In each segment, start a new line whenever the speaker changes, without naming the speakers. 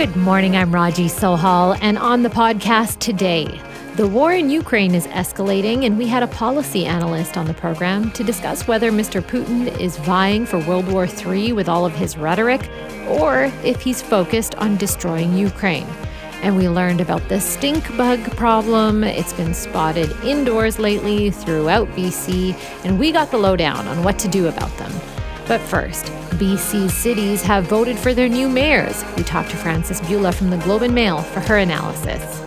Good morning. I'm Raji Sohal, and on the podcast today, the war in Ukraine is escalating, and we had a policy analyst on the program to discuss whether Mr. Putin is vying for World War III with all of his rhetoric, or if he's focused on destroying Ukraine. And we learned about the stink bug problem. It's been spotted indoors lately throughout BC, and we got the lowdown on what to do about them. But first, BC's cities have voted for their new mayors. We talked to Frances Bula from the Globe and Mail for her analysis.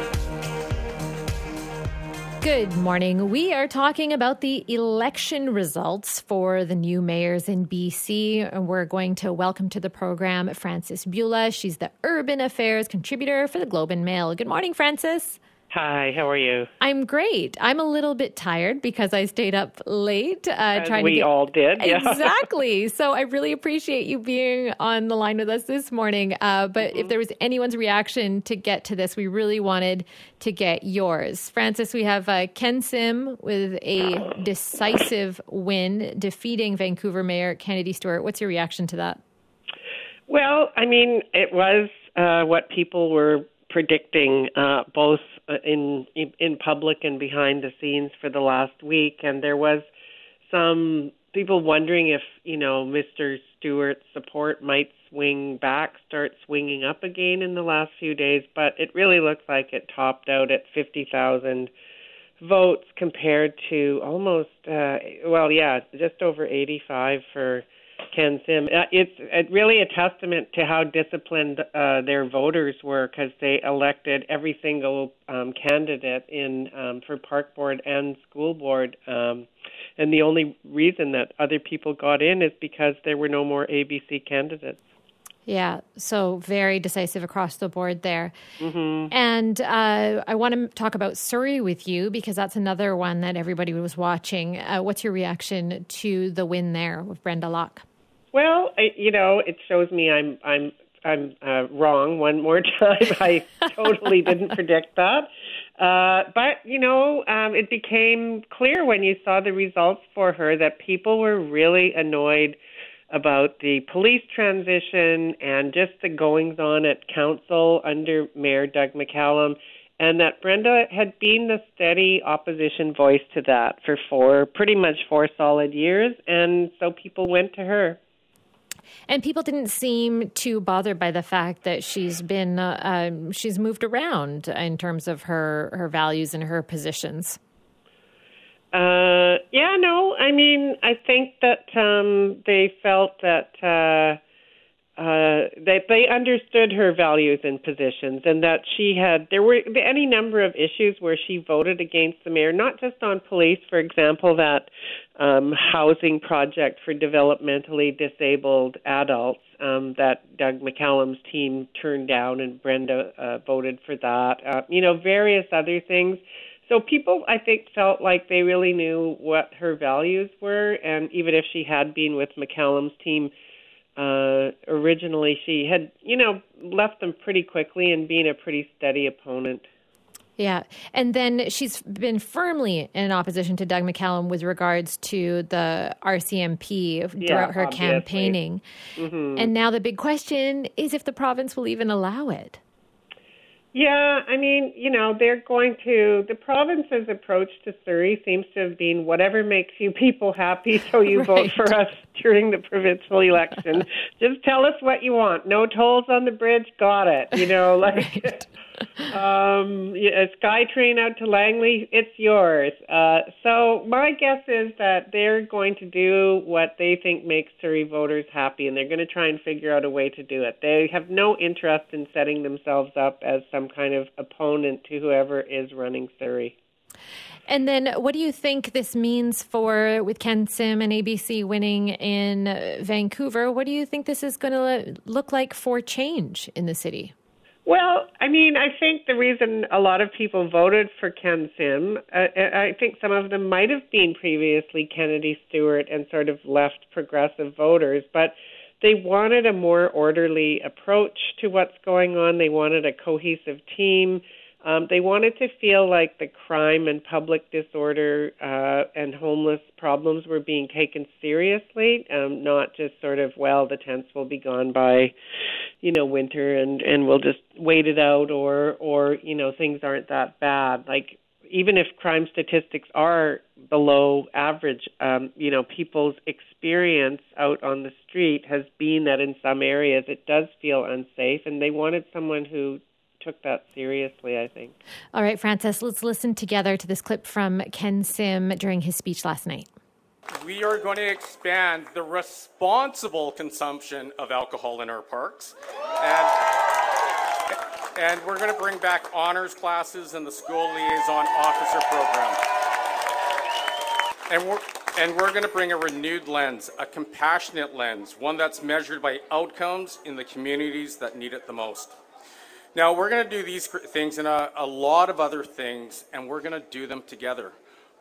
Good morning. We are talking about the election results for the new mayors in BC. And We're going to welcome to the program Frances Bula. She's the urban affairs contributor for the Globe and Mail. Good morning, Frances.
Hi, how are you?
I'm great. I'm a little bit tired because I stayed up late
uh,
trying
we
to get...
all did.
Yeah. Exactly. so I really appreciate you being on the line with us this morning. Uh, but mm-hmm. if there was anyone's reaction to get to this, we really wanted to get yours. Frances. we have uh, Ken Sim with a decisive win, defeating Vancouver Mayor Kennedy Stewart. What's your reaction to that?
Well, I mean, it was uh, what people were predicting uh, both in in public and behind the scenes for the last week, and there was some people wondering if you know Mr. Stewart's support might swing back, start swinging up again in the last few days, but it really looks like it topped out at fifty thousand votes compared to almost uh well yeah just over 85 for Ken Sim. Uh, it's uh, really a testament to how disciplined uh, their voters were because they elected every single um, candidate in um, for park board and school board. Um, and the only reason that other people got in is because there were no more ABC candidates.
Yeah, so very decisive across the board there.
Mm-hmm.
And uh, I want to talk about Surrey with you because that's another one that everybody was watching. Uh, what's your reaction to the win there with Brenda Locke?
Well, I, you know, it shows me I'm I'm I'm uh, wrong one more time. I totally didn't predict that. Uh, but you know, um, it became clear when you saw the results for her that people were really annoyed about the police transition and just the goings on at council under Mayor Doug McCallum, and that Brenda had been the steady opposition voice to that for four, pretty much four solid years, and so people went to her.
And people didn't seem too bothered by the fact that she's been uh, um, she's moved around in terms of her her values and her positions.
Uh, yeah, no, I mean, I think that um, they felt that uh, uh, that they understood her values and positions, and that she had there were any number of issues where she voted against the mayor, not just on police, for example, that um, housing project for developmentally disabled adults um, that Doug McCallum's team turned down, and Brenda uh, voted for that. Uh, you know, various other things. So people, I think, felt like they really knew what her values were, and even if she had been with McCallum's team uh, originally she had, you know, left them pretty quickly and being a pretty steady opponent.
Yeah. And then she's been firmly in opposition to Doug McCallum with regards to the RCMP throughout
yeah,
her
obviously.
campaigning.
Mm-hmm.
And now the big question is if the province will even allow it.
Yeah, I mean, you know, they're going to. The province's approach to Surrey seems to have been whatever makes you people happy, so you
right.
vote for us during the provincial election. Just tell us what you want. No tolls on the bridge, got it. You know, like.
Right
um, a SkyTrain out to Langley, it's yours. Uh, so my guess is that they're going to do what they think makes Surrey voters happy, and they're going to try and figure out a way to do it. They have no interest in setting themselves up as some kind of opponent to whoever is running Surrey.
And then, what do you think this means for with Ken Sim and ABC winning in Vancouver? What do you think this is going to look like for change in the city?
Well, I mean, I think the reason a lot of people voted for Ken Sim, uh, I think some of them might have been previously Kennedy Stewart and sort of left progressive voters, but they wanted a more orderly approach to what's going on. They wanted a cohesive team. Um, they wanted to feel like the crime and public disorder uh, and homeless problems were being taken seriously, um, not just sort of, well, the tents will be gone by, you know, winter and and we'll just wait it out, or or you know things aren't that bad. Like even if crime statistics are below average, um, you know, people's experience out on the street has been that in some areas it does feel unsafe, and they wanted someone who took that seriously, I think.
All right, Frances, let's listen together to this clip from Ken Sim during his speech last night.
We are going to expand the responsible consumption of alcohol in our parks. And, and we're going to bring back honors classes and the school liaison officer program. And we're, and we're going to bring a renewed lens, a compassionate lens, one that's measured by outcomes in the communities that need it the most. Now, we're going to do these things and a, a lot of other things, and we're going to do them together.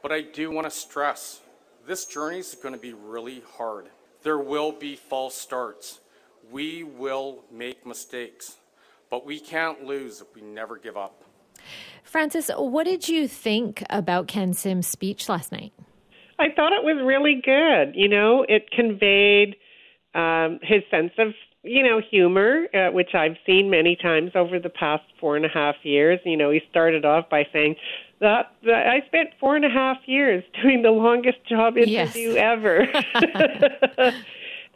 But I do want to stress this journey is going to be really hard. There will be false starts. We will make mistakes, but we can't lose if we never give up.
Frances, what did you think about Ken Sim's speech last night?
I thought it was really good. You know, it conveyed um, his sense of you know, humor, uh, which I've seen many times over the past four and a half years. You know, he started off by saying that, that I spent four and a half years doing the longest job interview yes. ever.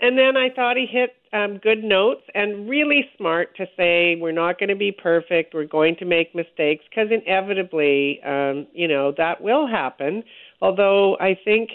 and then I thought he hit um, good notes and really smart to say we're not going to be perfect. We're going to make mistakes because inevitably, um, you know, that will happen. Although I think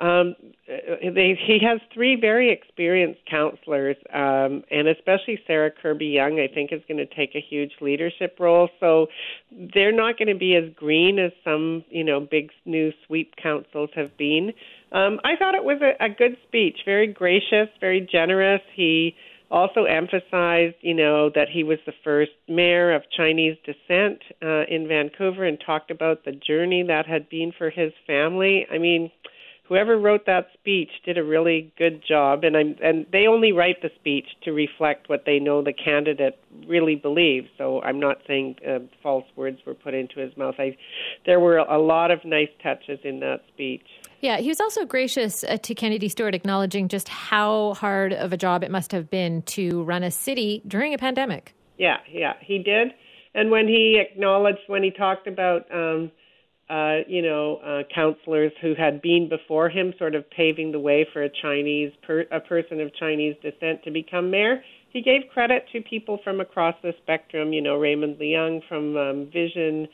um, they, he has three very experienced councilors, um, and especially Sarah Kirby-Yung, I think, is going to take a huge leadership role. So they're not going to be as green as some, you know, big new sweep councils have been. Um, I thought it was a, a good speech, very gracious, very generous. He also emphasized, you know, that he was the first mayor of Chinese descent uh, in Vancouver and talked about the journey that had been for his family. I mean, whoever wrote that speech did a really good job and I'm and they only write the speech to reflect what they know the candidate really believes so I'm not saying uh, false words were put into his mouth I there were a lot of nice touches in that speech
yeah, he was also gracious uh, to Kennedy Stewart, acknowledging just how hard of a job it must have been to run a city during a pandemic.
Yeah, yeah, he did. And when he acknowledged, when he talked about um, uh, you know, uh, councilors who had been before him, sort of paving the way for a Chinese, per, a person of Chinese descent to become mayor. He gave credit to people from across the spectrum, you know, Raymond Leung from um, Vision,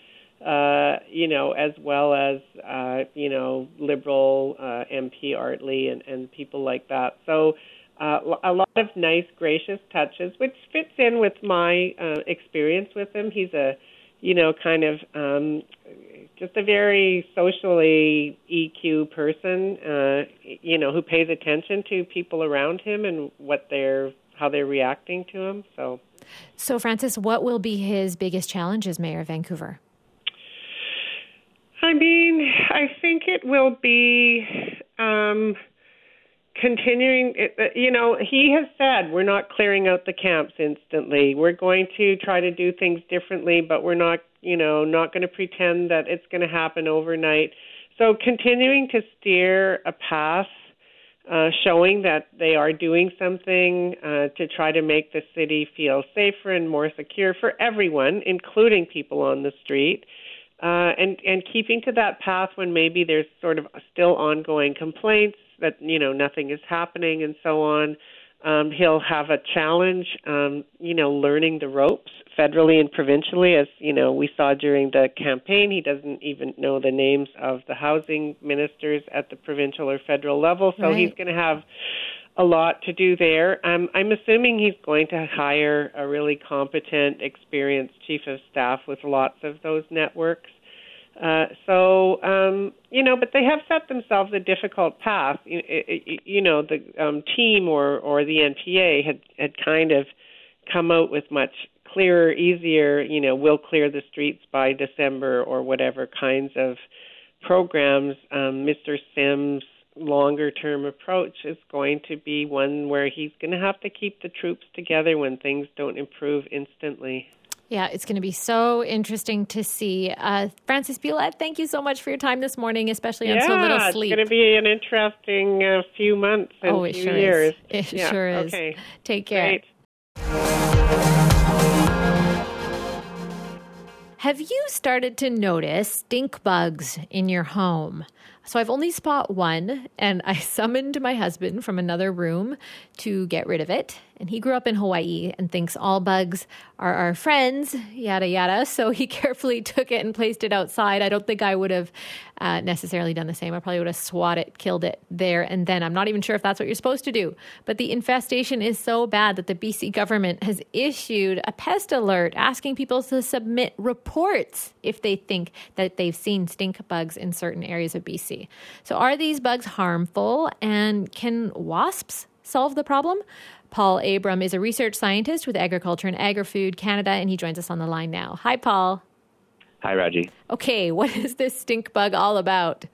uh, you know, as well as, uh, you know, Liberal uh, MP Art Lee and, and people like that. So uh, a lot of nice, gracious touches, which fits in with my uh, experience with him. He's a, you know, kind of um, just a very socially EQ person, uh, you know, who pays attention to people around him and what they're how they're reacting to him. So,
so Frances, what will be his biggest challenge as mayor of Vancouver?
I mean, I think it will be um, continuing. Uh, you know, he has said we're not clearing out the camps instantly. We're going to try to do things differently, but we're not you know, not going to pretend that it's going to happen overnight. So continuing to steer a path, uh, showing that they are doing something uh, to try to make the city feel safer and more secure for everyone, including people on the street. Uh, and and keeping to that path when maybe there's sort of still ongoing complaints that you know nothing is happening and so on. Um, he'll have a challenge, um, you know, learning the ropes federally and provincially, as you know, we saw during the campaign. He doesn't even know the names of the housing ministers at the provincial or federal level, so right. he's going to have a lot to do there. Um, I'm assuming he's going to hire a really competent, experienced chief of staff with lots of those networks. Uh, so um, you know, but they have set themselves a difficult path. You, you know, the um, team or or the NPA had had kind of come out with much clearer, easier, you know, we'll clear the streets by December or whatever kinds of programs, um, Mr. Sim's longer term approach is going to be one where he's going to have to keep the troops together when things don't improve instantly.
Yeah, it's going to be so interesting to see. Uh, Frances Bula, thank you so much for your time this morning, especially
yeah,
on so little sleep.
it's going to be an interesting uh, few months and
oh,
few
sure
years.
Is. It
yeah,
sure is.
Okay.
Take care.
Great.
Have you started to notice stink bugs in your home? So I've only spot one, and I summoned my husband from another room to get rid of it. And he grew up in Hawaii and thinks all bugs are our friends, yada yada. So he carefully took it and placed it outside. I don't think I would have uh, necessarily done the same. I probably would have swatted it, killed it there and then. I'm not even sure if that's what you're supposed to do. But the infestation is so bad that the BC government has issued a pest alert asking people to submit reports if they think that they've seen stink bugs in certain areas of BC. So, are these bugs harmful and can wasps solve the problem? Paul Abram is a research scientist with Agriculture and Agri-Food Canada, and he joins us on the line now. Hi, Paul.
Hi, Raji.
Okay, what is this stink bug all about?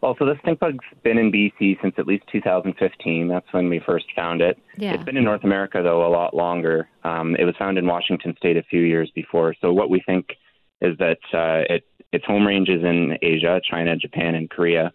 Well, so this stink bug's been in BC since at least 2015. That's when we first found it.
Yeah.
It's been in North America, though, a lot longer. Um, it was found in Washington state a few years before. So what we think is that uh, it, its home range is in Asia, China, Japan, and Korea.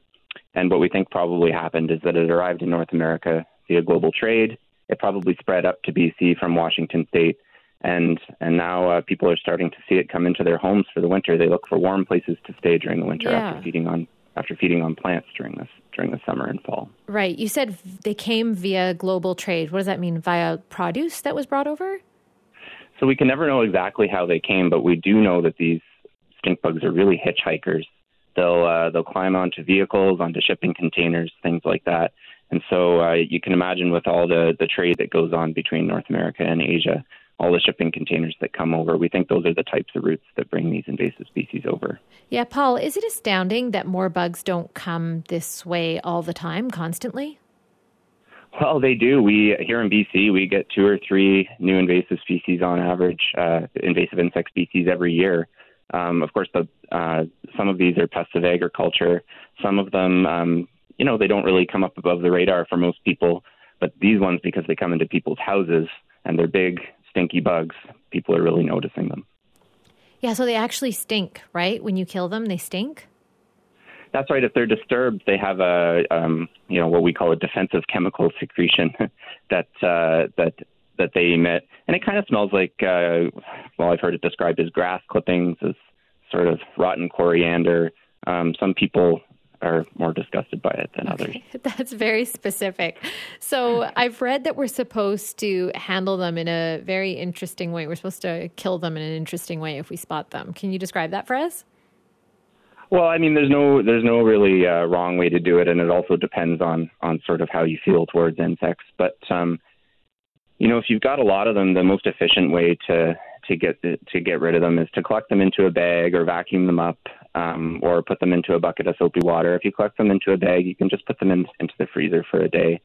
And what we think probably happened is that it arrived in North America via global trade. It probably spread up to BC from Washington State, and and now uh, people are starting to see it come into their homes for the winter. They look for warm places to stay during the winter
Yeah.
after feeding on after feeding on plants during this during the summer and fall.
Right. You said they came via global trade. What does that mean? Via produce that was brought over?
So we can never know exactly how they came, but we do know that these stink bugs are really hitchhikers. They'll uh, they'll climb onto vehicles, onto shipping containers, things like that. And so uh, you can imagine with all the the trade that goes on between North America and Asia, all the shipping containers that come over, we think those are the types of routes that bring these invasive species over.
Yeah, Paul, is it astounding that more bugs don't come this way all the time, constantly?
Well, they do. We here in BC, we get two or three new invasive species on average, uh, invasive insect species every year. Um, of course, the, uh, some of these are pests of agriculture. Some of them, um, you know, they don't really come up above the radar for most people. But these ones, because they come into people's houses and they're big, stinky bugs, people are really noticing them.
Yeah, so they actually stink, right? When you kill them, they stink?
That's right. If they're disturbed, they have a um, you know what we call a defensive chemical secretion that uh, that that they emit, and it kind of smells like uh, well, I've heard it described as grass clippings, as sort of rotten coriander. Um, some people are more disgusted by it than others.
That's very specific. So I've read that we're supposed to handle them in a very interesting way. We're supposed to kill them in an interesting way if we spot them. Can you describe that for us?
Well, I mean, there's no there's no really uh, wrong way to do it, and it also depends on on sort of how you feel towards insects. But um, you know, if you've got a lot of them, the most efficient way to to get the, to get rid of them is to collect them into a bag or vacuum them up, um, or put them into a bucket of soapy water. If you collect them into a bag, you can just put them in, into the freezer for a day.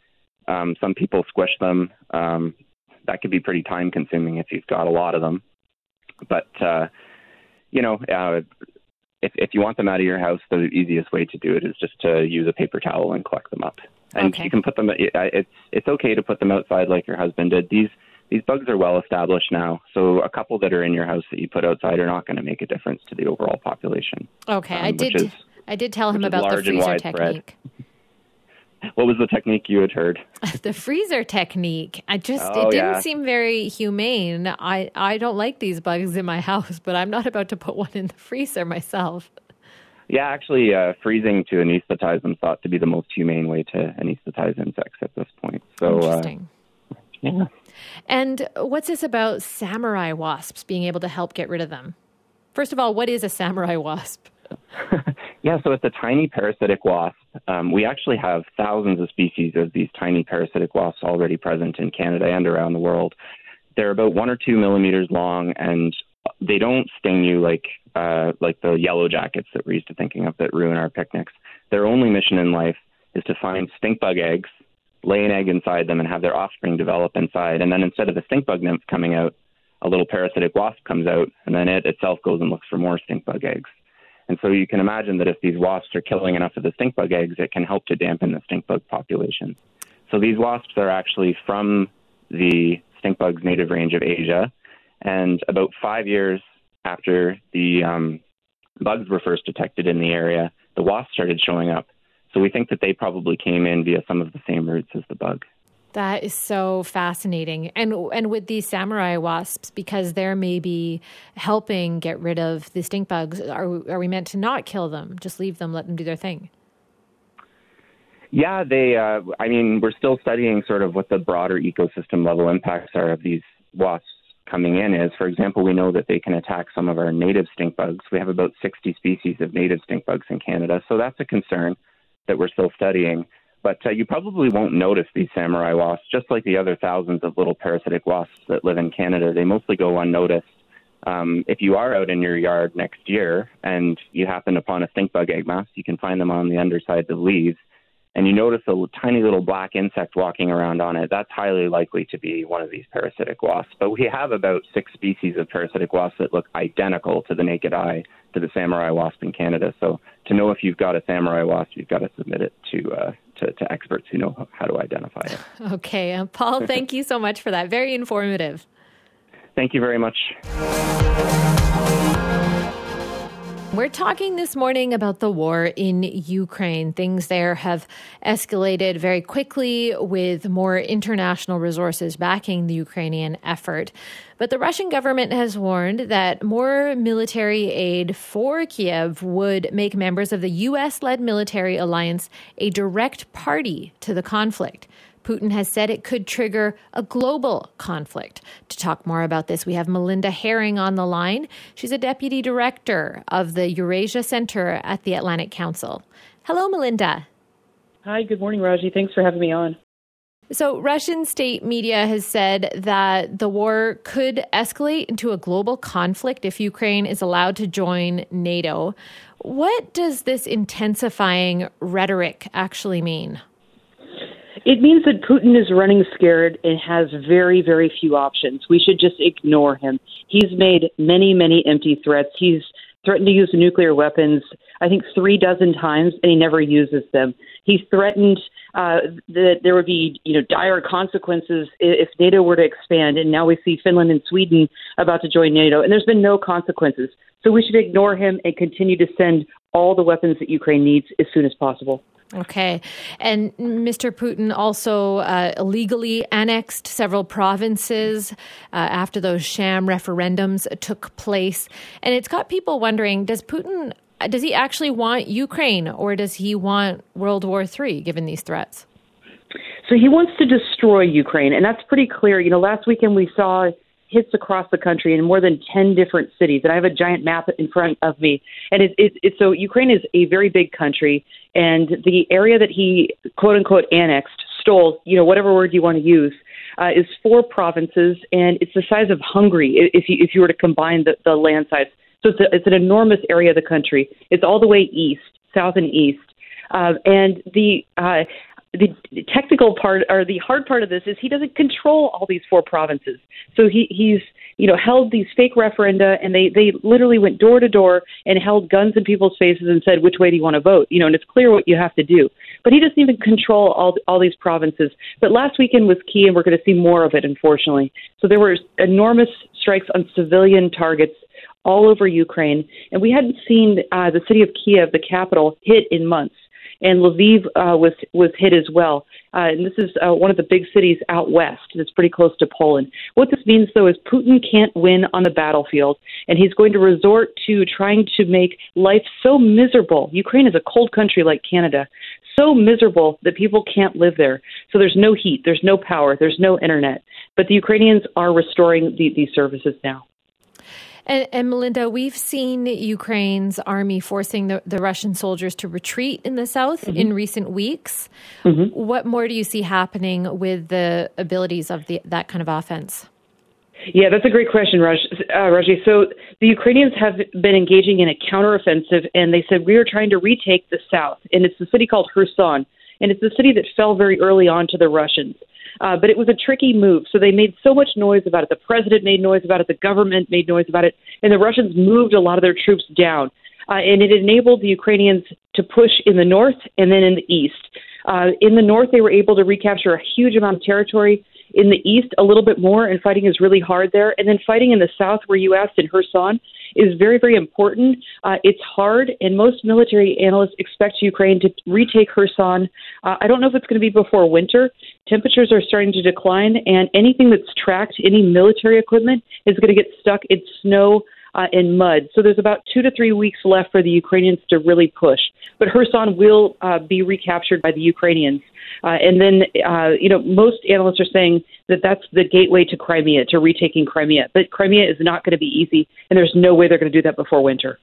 Um, some people squish them. Um, that could be pretty time consuming if you've got a lot of them. But uh, you know, uh, if if you want them out of your house, the easiest way to do it is just to use a paper towel and collect them up. And
Okay.
you can put them. It's it's okay to put them outside like your husband did. These these bugs are well established now, so a couple that are in your house that you put outside are not going to make a difference to the overall population.
Okay, I
Um, which
did.
is-
I did tell him about the freezer technique.
What was the technique you had heard?
the freezer technique. I just
Oh,
it didn't
yeah.
seem very humane. I I don't like these bugs in my house, but I'm not about to put one in the freezer myself.
Yeah, actually, uh, freezing to anesthetize them thought to be the most humane way to anesthetize insects at this point. So, uh,
Interesting.
yeah.
And what's this about samurai wasps being able to help get rid of them? First of all, what is a samurai wasp?
Yeah, so it's a tiny parasitic wasp. Um, we actually have thousands of species of these tiny parasitic wasps already present in Canada and around the world. They're about one or two millimeters long, and they don't sting you like uh, like the yellow jackets that we're used to thinking of that ruin our picnics. Their only mission in life is to find stink bug eggs, lay an egg inside them, and have their offspring develop inside. And then instead of the stink bug nymph coming out, a little parasitic wasp comes out, and then it itself goes and looks for more stink bug eggs. And so you can imagine that if these wasps are killing enough of the stink bug eggs, it can help to dampen the stink bug population. So these wasps are actually from the stink bug's native range of Asia, And about five years after the um, bugs were first detected in the area, the wasps started showing up. So we think that they probably came in via some of the same routes as the bug.
That is so fascinating. And and with these samurai wasps, because they're maybe helping get rid of the stink bugs, are are we meant to not kill them? Just leave them, let them do their thing?
Yeah, they. Uh, I mean, we're still studying sort of what the broader ecosystem level impacts are of these wasps coming in. Is, for example, we know that they can attack some of our native stink bugs. We have about 60 species of native stink bugs in Canada, so that's a concern that we're still studying. But uh, you probably won't notice these samurai wasps, just like the other thousands of little parasitic wasps that live in Canada. They mostly go unnoticed. Um, if you are out in your yard next year and you happen upon a stink bug egg mass, you can find them on the undersides of leaves and you notice a tiny little black insect walking around on it, that's highly likely to be one of these parasitic wasps. But we have about six species of parasitic wasps that look identical to the naked eye to the samurai wasp in Canada. So to know if you've got a samurai wasp, you've got to submit it to uh, to, to, experts who know how to identify it.
Okay, uh, Paul, thank you so much for that. Very informative.
Thank you very much.
We're talking this morning about the war in Ukraine. Things there have escalated very quickly with more international resources backing the Ukrainian effort. But the Russian government has warned that more military aid for Kiev would make members of the U.S. led military alliance a direct party to the conflict. Putin has said it could trigger a global conflict. To talk more about this, we have Melinda Haring on the line. She's a deputy director of the Eurasia Center at the Atlantic Council. Hello, Melinda.
Hi, good morning, Raji. Thanks for having me on.
So, Russian state media has said that the war could escalate into a global conflict if Ukraine is allowed to join NATO. What does this intensifying rhetoric actually mean?
It means that Putin is running scared and has very, very few options. We should just ignore him. He's made many, many empty threats. He's threatened to use nuclear weapons, I think, three dozen times, and he never uses them. He's threatened uh, that there would be, you know, dire consequences if NATO were to expand, and now we see Finland and Sweden about to join NATO, and there's been no consequences. So we should ignore him and continue to send all the weapons that Ukraine needs as soon as possible.
Okay. And Mr. Putin also uh, illegally annexed several provinces uh, after those sham referendums took place. And it's got people wondering does Putin, does he actually want Ukraine or does he want World War III given these threats?
So he wants to destroy Ukraine. And that's pretty clear. You know, last weekend we saw hits across the country in more than 10 different cities. And I have a giant map in front of me. And it's it, it, so Ukraine is a very big country. And the area that he, quote unquote, annexed, stole, you know, whatever word you want to use, uh, is four provinces. And it's the size of Hungary if you, if you were to combine the, the land size. So it's, a, it's an enormous area of the country. It's all the way east, south and east. Uh, and the uh, the technical part or the hard part of this is he doesn't control all these four provinces. So he he's you know held these fake referenda and they they literally went door to door and held guns in people's faces and said which way do you want to vote you know and it's clear what you have to do. But he doesn't even control all all these provinces. But last weekend was key and we're going to see more of it unfortunately. So there were enormous strikes on civilian targets all over Ukraine and we hadn't seen uh, the city of Kiev the capital hit in months and Lviv uh, was was hit as well. Uh, and this is uh, one of the big cities out west. It's pretty close to Poland. What this means, though, is Putin can't win on the battlefield, and he's going to resort to trying to make life so miserable. Ukraine is a cold country like Canada, so miserable that people can't live there. So there's no heat, there's no power, there's no internet. But the Ukrainians are restoring the, these services now.
And, and, Melinda, we've seen Ukraine's army forcing the, the Russian soldiers to retreat in the south mm-hmm. in recent weeks. Mm-hmm. What more do you see happening with the abilities of the, that kind of offense?
Yeah, that's a great question, Raj, uh, Raji. So the Ukrainians have been engaging in a counteroffensive, and they said we are trying to retake the south, and it's a city called Kherson, and it's a city that fell very early on to the Russians. Uh, but it was a tricky move. So they made so much noise about it. The president made noise about it. The government made noise about it. And the Russians moved a lot of their troops down. Uh, and it enabled the Ukrainians to push in the north and then in the east. Uh, in the north, they were able to recapture a huge amount of territory. in the east a little bit more, and fighting is really hard there. And then fighting in the south, where you asked in Kherson, is very, very important. Uh, it's hard, and most military analysts expect Ukraine to retake Kherson. Uh, I don't know if it's going to be before winter. Temperatures are starting to decline, and anything that's tracked, any military equipment, is going to get stuck in snow uh, in mud. So there's about two to three weeks left for the Ukrainians to really push. But Kherson will uh, be recaptured by the Ukrainians. Uh, and then, uh, you know, most analysts are saying that that's the gateway to Crimea, to retaking Crimea. But Crimea is not going to be easy, and there's no way they're going to do that before winter.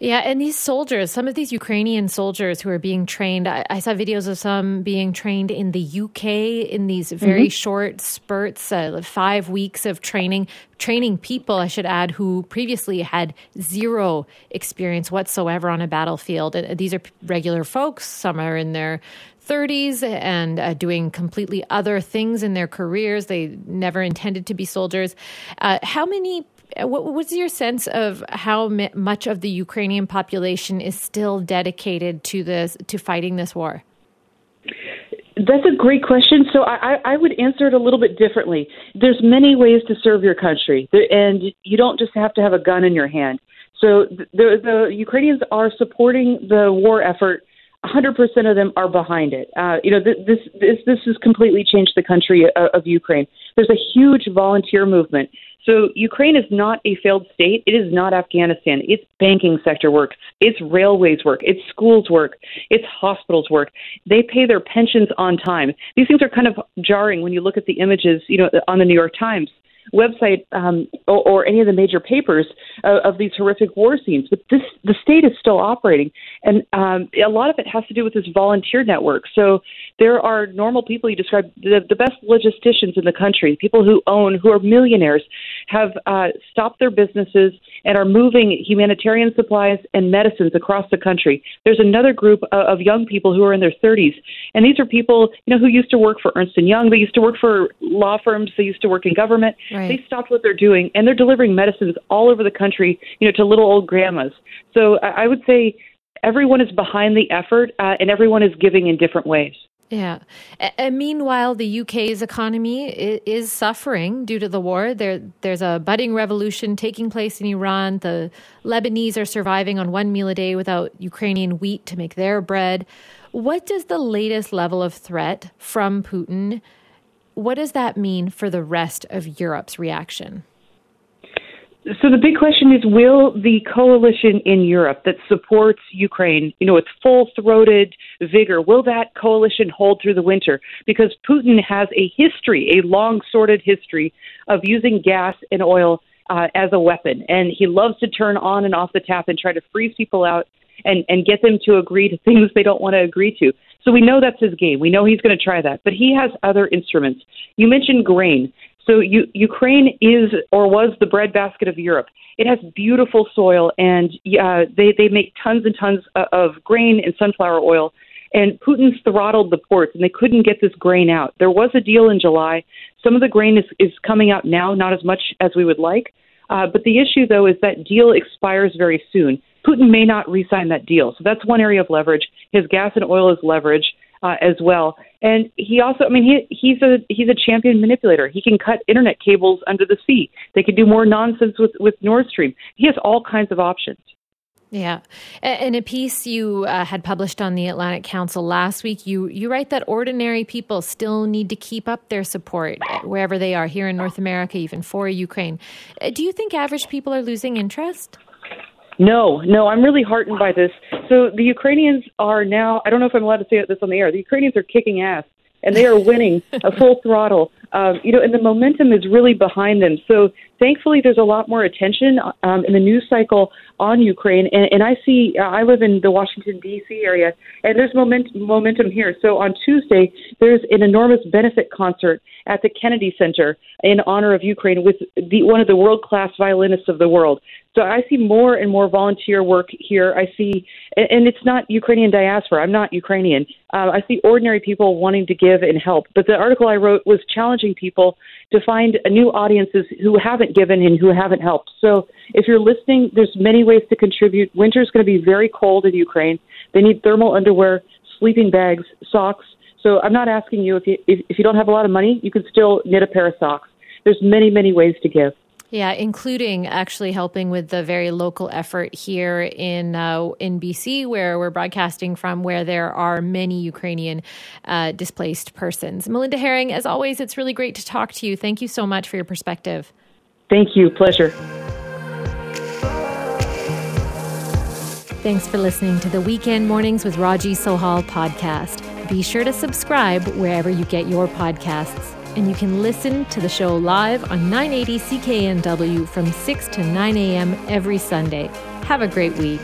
Yeah, and these soldiers, some of these Ukrainian soldiers who are being trained, I, I saw videos of some being trained in the UK in these very mm-hmm. short spurts, uh, five weeks of training, training people, I should add, who previously had zero experience whatsoever on a battlefield. And these are regular folks, some are in their 30s and uh, doing completely other things in their careers. They never intended to be soldiers. Uh, how many what, what's your sense of how much of the Ukrainian population is still dedicated to this to fighting this war?
That's a great question. So I, I would answer it a little bit differently. There's many ways to serve your country, and you don't just have to have a gun in your hand. So the, the Ukrainians are supporting the war effort 100% of them are behind it. Uh, you know, this, this this has completely changed the country of, of Ukraine. There's a huge volunteer movement. So Ukraine is not a failed state. It is not Afghanistan. It's banking sector work. It's railways work. It's schools work. It's hospitals work. They pay their pensions on time. These things are kind of jarring when you look at the images, you know, on the New York Times website um, or, or, any of the major papers uh, of these horrific war scenes. But this the state is still operating, and um, a lot of it has to do with this volunteer network. So there are normal people you describe the, the best logisticians in the country, people who own, who are millionaires, have uh, stopped their businesses and are moving humanitarian supplies and medicines across the country. There's another group of young people who are in their 30s, and these are people you know who used to work for Ernst and Young. They used to work for law firms. They used to work in government. Right. They stopped what they're doing, and they're delivering medicines all over the country, you know, to little old grandmas. So I would say everyone is behind the effort, uh, and everyone is giving in different ways.
Yeah. And meanwhile, the UK's economy is suffering due to the war. There, there's a budding revolution taking place in Iran. The Lebanese are surviving on one meal a day without Ukrainian wheat to make their bread. What does the latest level of threat from Putin? What does that mean for the rest of Europe's reaction?
So the big question is will the coalition in Europe that supports Ukraine, you know, with full-throated vigor, will that coalition hold through the winter? Because Putin has a history, a long sordid history of using gas and oil uh, as a weapon, and he loves to turn on and off the tap and try to freeze people out and and get them to agree to things they don't want to agree to. So we know that's his game. We know he's going to try that, but he has other instruments. You mentioned grain. So you, Ukraine is or was the breadbasket of Europe. It has beautiful soil, and uh, they they make tons and tons of grain and sunflower oil. And Putin throttled the ports, and they couldn't get this grain out. There was a deal in July. Some of the grain is, is coming out now, not as much as we would like. Uh, but the issue, though, is that deal expires very soon. Putin may not re-sign that deal, so that's one area of leverage. His gas and oil is leverage uh, as well. And he also, I mean, he he's a he's a champion manipulator. He can cut internet cables under the sea. They can do more nonsense with with Nord Stream. He has all kinds of options.
Yeah, in a piece you uh, had published on the Atlantic Council last week, you you write that ordinary people still need to keep up their support wherever they are here in North America, even for Ukraine. Uh, do you think average people are losing interest?
No, no, I'm really heartened by this. So the Ukrainians are now, I don't know if I'm allowed to say this on the air, the Ukrainians are kicking ass and they are winning a full throttle. Um, you know, and the momentum is really behind them. So thankfully, there's a lot more attention um, in the news cycle on Ukraine. And, and I see, uh, I live in the Washington D.C. area, and there's moment, momentum here. So on Tuesday, there's an enormous benefit concert at the Kennedy Center in honor of Ukraine with the, one of the world class violinists of the world. So I see more and more volunteer work here. I see, and it's not Ukrainian diaspora. I'm not Ukrainian. Uh, I see ordinary people wanting to give and help. But the article I wrote was challenging people to find new audiences who haven't given and who haven't helped. So if you're listening, there's many ways to contribute. Winter is going to be very cold in Ukraine. They need thermal underwear, sleeping bags, socks, So I'm not asking you if you if, if you don't have a lot of money, you can still knit a pair of socks. There's many many ways to give.
Yeah, including actually helping with the very local effort here in uh, in BC, where we're broadcasting from, where there are many Ukrainian uh, displaced persons. Melinda Haring, as always, it's really great to talk to you. Thank you so much for your perspective.
Thank you. Pleasure.
Thanks for listening to the Weekend Mornings with Raji Sohal podcast. Be sure to subscribe wherever you get your podcasts and you can listen to the show live on 980 CKNW from 6 to 9 a.m. every Sunday. Have a great week.